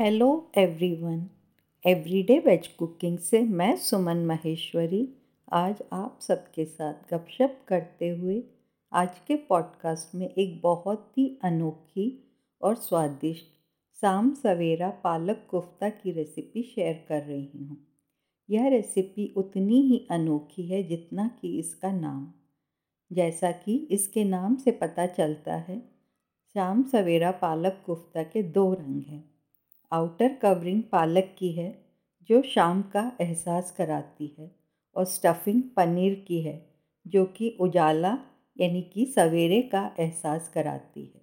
Hello everyone everyday veg cooking से मैं सुमन महेश्वरी। आज आप सबके साथ गपशप करते हुए आज के पॉडकास्ट में एक बहुत ही अनोखी और स्वादिष्ट शाम सवेरा पालक कोफ्ता की रेसिपी शेयर कर रही हूँ। यह रेसिपी उतनी ही अनोखी है जितना कि इसका नाम। जैसा कि इसके नाम से पता चलता है, शाम सवेरा पालक कोफ्ता के दो रंग हैं। आउटर कवरिंग पालक की है, जो शाम का एहसास कराती है, और स्टफिंग पनीर की है, जो कि उजाला, यानी कि सवेरे का एहसास कराती है।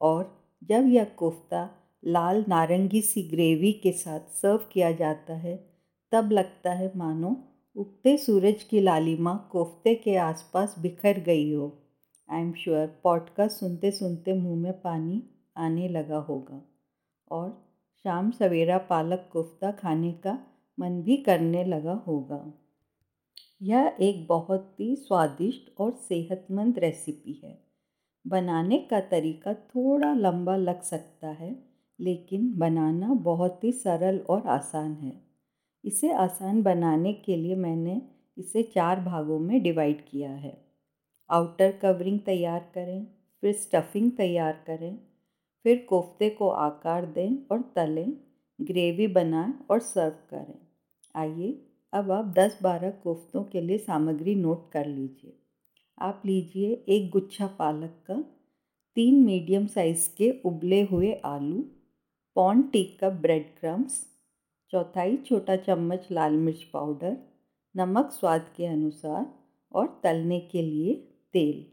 और जब यह कोफ्ता लाल नारंगी सी ग्रेवी के साथ सर्व किया जाता है, तब लगता है, मानो, उगते सूरज की लालिमा कोफ्ते के आसपास बिखर गई हो। आई एम श्योर पॉडकास्ट सुनते सुनते मुँह में पानी आने लगा होगा। और शाम सवेरा पालक कोफ्ता खाने का मन भी करने लगा होगा। यह एक बहुत ही स्वादिष्ट और सेहतमंद रेसिपी है। बनाने का तरीका थोड़ा लंबा लग सकता है, लेकिन बनाना बहुत ही सरल और आसान है। इसे आसान बनाने के लिए मैंने इसे चार भागों में डिवाइड किया है। आउटर कवरिंग तैयार करें, फिर स्टफिंग तैयार करें फिर कोफ्ते को आकार दें और तलें, ग्रेवी बनाएँ और सर्व करें। आइए अब आप 10-12 कोफ्तों के लिए सामग्री नोट कर लीजिए। आप लीजिए एक गुच्छा पालक का तीन मीडियम साइज़ के उबले हुए आलू, पौन टी कप ब्रेड क्रम्स, चौथाई छोटा चम्मच लाल मिर्च पाउडर, नमक स्वाद के अनुसार और तलने के लिए तेल।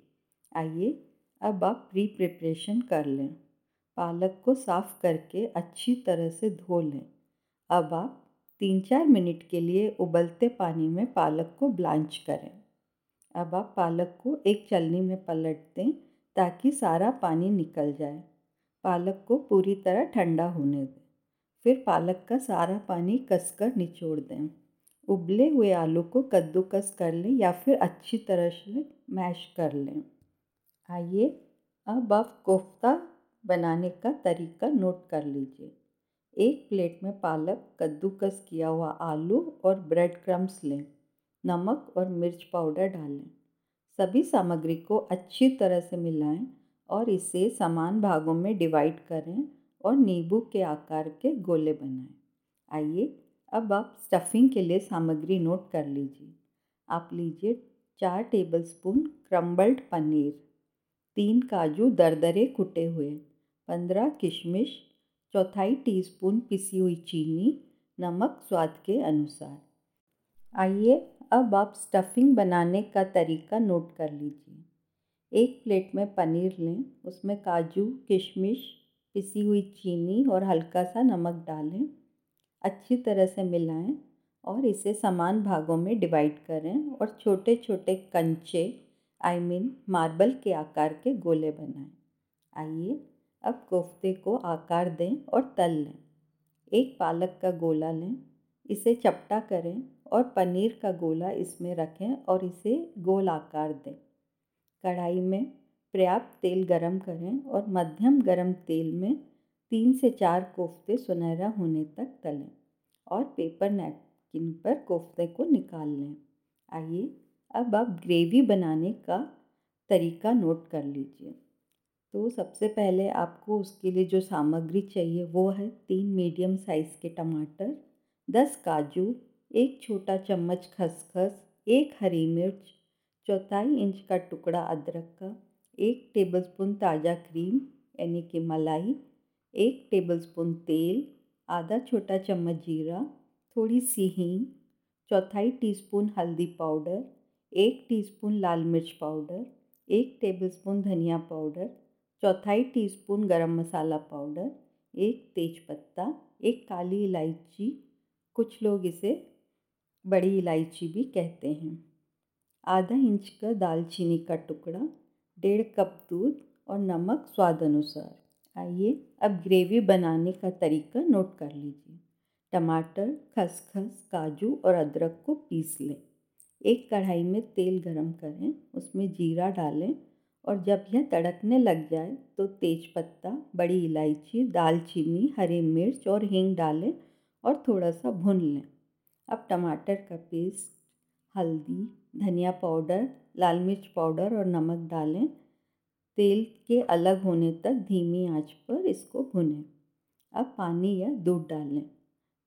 आइए अब आप प्री प्रिपरेशन कर लें। पालक को साफ़ करके अच्छी तरह से धो लें। अब आप तीन चार मिनट के लिए उबलते पानी में पालक को ब्लांच करें। अब आप पालक को एक चलनी में पलट दें ताकि सारा पानी निकल जाए। पालक को पूरी तरह ठंडा होने दें। फिर पालक का सारा पानी कसकर निचोड़ दें। उबले हुए आलू को कद्दूकस कर लें या फिर अच्छी तरह से मैश कर लें। आइए, अब आप कोफ्ता बनाने का तरीका नोट कर लीजिए। एक प्लेट में पालक, कद्दूकस किया हुआ आलू और ब्रेड क्रम्स लें। नमक और मिर्च पाउडर डालें। सभी सामग्री को अच्छी तरह से मिलाएँ और इसे समान भागों में डिवाइड करें और नींबू के आकार के गोले बनाएँ। आइए, अब आप स्टफिंग के लिए सामग्री नोट कर लीजिए। आप लीजिए चार टेबलस्पून क्रम्बल्ड पनीर। तीन काजू दरदरे कुटे हुए। पंद्रह किशमिश, चौथाई टीस्पून पिसी हुई चीनी, नमक स्वाद के अनुसार। आइए अब आप स्टफिंग बनाने का तरीका नोट कर लीजिए। एक प्लेट में पनीर लें, उसमें काजू, किशमिश, पिसी हुई चीनी और हल्का सा नमक डालें। अच्छी तरह से मिलाएँ और इसे समान भागों में डिवाइड करें और छोटे छोटे कंचे आई मीन मार्बल के आकार के गोले बनाएँ। आइए अब कोफ्ते को आकार दें और तल लें। एक पालक का गोला लें, इसे चपटा करें और पनीर का गोला इसमें रखें और इसे गोल आकार दें। कढ़ाई में पर्याप्त तेल गरम करें और मध्यम गरम तेल में तीन से चार कोफ्ते सुनहरा होने तक तलें और पेपर नैपकिन पर कोफ्ते को निकाल लें। आइए, अब आप ग्रेवी बनाने का तरीका नोट कर लीजिए। तो सबसे पहले आपको उसके लिए जो सामग्री चाहिए वो है तीन मीडियम साइज़ के टमाटर, दस काजू, एक छोटा चम्मच खसखस, एक हरी मिर्च, चौथाई इंच का टुकड़ा अदरक का, एक टेबलस्पून ताज़ा क्रीम यानी कि मलाई, एक टेबलस्पून तेल, आधा छोटा चम्मच जीरा, थोड़ी सी हींग, चौथाई टीस्पून हल्दी पाउडर, एक टीस्पून लाल मिर्च पाउडर, एक टेबलस्पून धनिया पाउडर चौथाई टीस्पून गरम मसाला पाउडर एक तेज़पत्ता, एक काली इलायची, कुछ लोग इसे बड़ी इलायची भी कहते हैं। आधा इंच का दालचीनी का टुकड़ा, डेढ़ कप दूध और नमक स्वाद अनुसार। आइए अब ग्रेवी बनाने का तरीका नोट कर लीजिए। टमाटर, खसखस, काजू और अदरक को पीस लें। एक कढ़ाई में तेल गरम करें, उसमें जीरा डालें और जब यह तड़कने लग जाए तो तेज पत्ता, बड़ी इलायची, दालचीनी, हरी मिर्च और हींग डालें और थोड़ा सा भून लें। अब टमाटर का पेस्ट, हल्दी, धनिया पाउडर, लाल मिर्च पाउडर और नमक डालें। तेल के अलग होने तक धीमी आँच पर इसको भुनें। अब पानी या दूध डालें।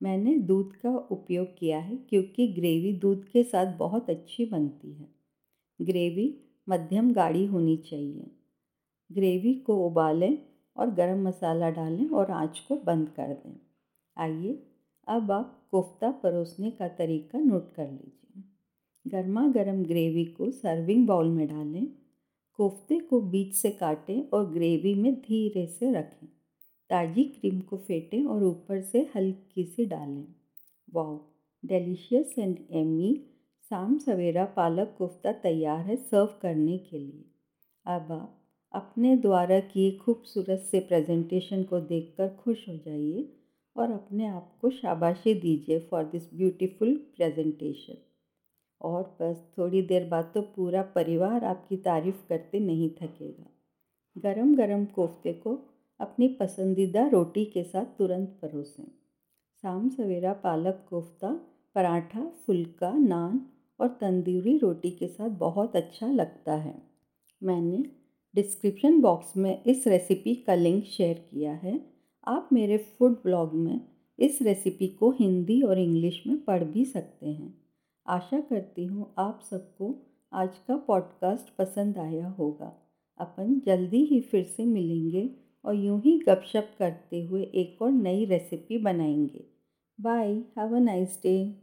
मैंने दूध का उपयोग किया है क्योंकि ग्रेवी दूध के साथ बहुत अच्छी बनती है। ग्रेवी मध्यम गाढ़ी होनी चाहिए। ग्रेवी को उबालें और गरम मसाला डालें और आँच को बंद कर दें। आइए, अब आप कोफ्ता परोसने का तरीका नोट कर लीजिए। गर्मा गर्म ग्रेवी को सर्विंग बाउल में डालें। कोफ्ते को बीच से काटें और ग्रेवी में धीरे से रखें। ताज़ी क्रीम को फेंटें और ऊपर से हल्की सी डालें। वाओ, डेलीशियस एंड एमी शाम सवेरा पालक कोफ्ता तैयार है सर्व करने के लिए। अब आप अपने द्वारा किए खूबसूरत से प्रेजेंटेशन को देखकर खुश हो जाइए और अपने आप को शाबाशी दीजिए फॉर दिस ब्यूटीफुल प्रेजेंटेशन और बस थोड़ी देर बाद तो पूरा परिवार आपकी तारीफ़ करते नहीं थकेगा। गरम गरम कोफ्ते को अपनी पसंदीदा रोटी के साथ तुरंत परोसें। शाम सवेरा पालक कोफ्ता, पराठा, फुल्का, नान और तंदूरी रोटी के साथ बहुत अच्छा लगता है। मैंने डिस्क्रिप्शन बॉक्स में इस रेसिपी का लिंक शेयर किया है। आप मेरे फ़ूड ब्लॉग में इस रेसिपी को हिंदी और इंग्लिश में पढ़ भी सकते हैं। आशा करती हूँ आप सबको आज का पॉडकास्ट पसंद आया होगा। अपन जल्दी ही फिर से मिलेंगे और यूँ ही गपशप करते हुए एक और नई रेसिपी बनाएँगे। Bye, have a nice day.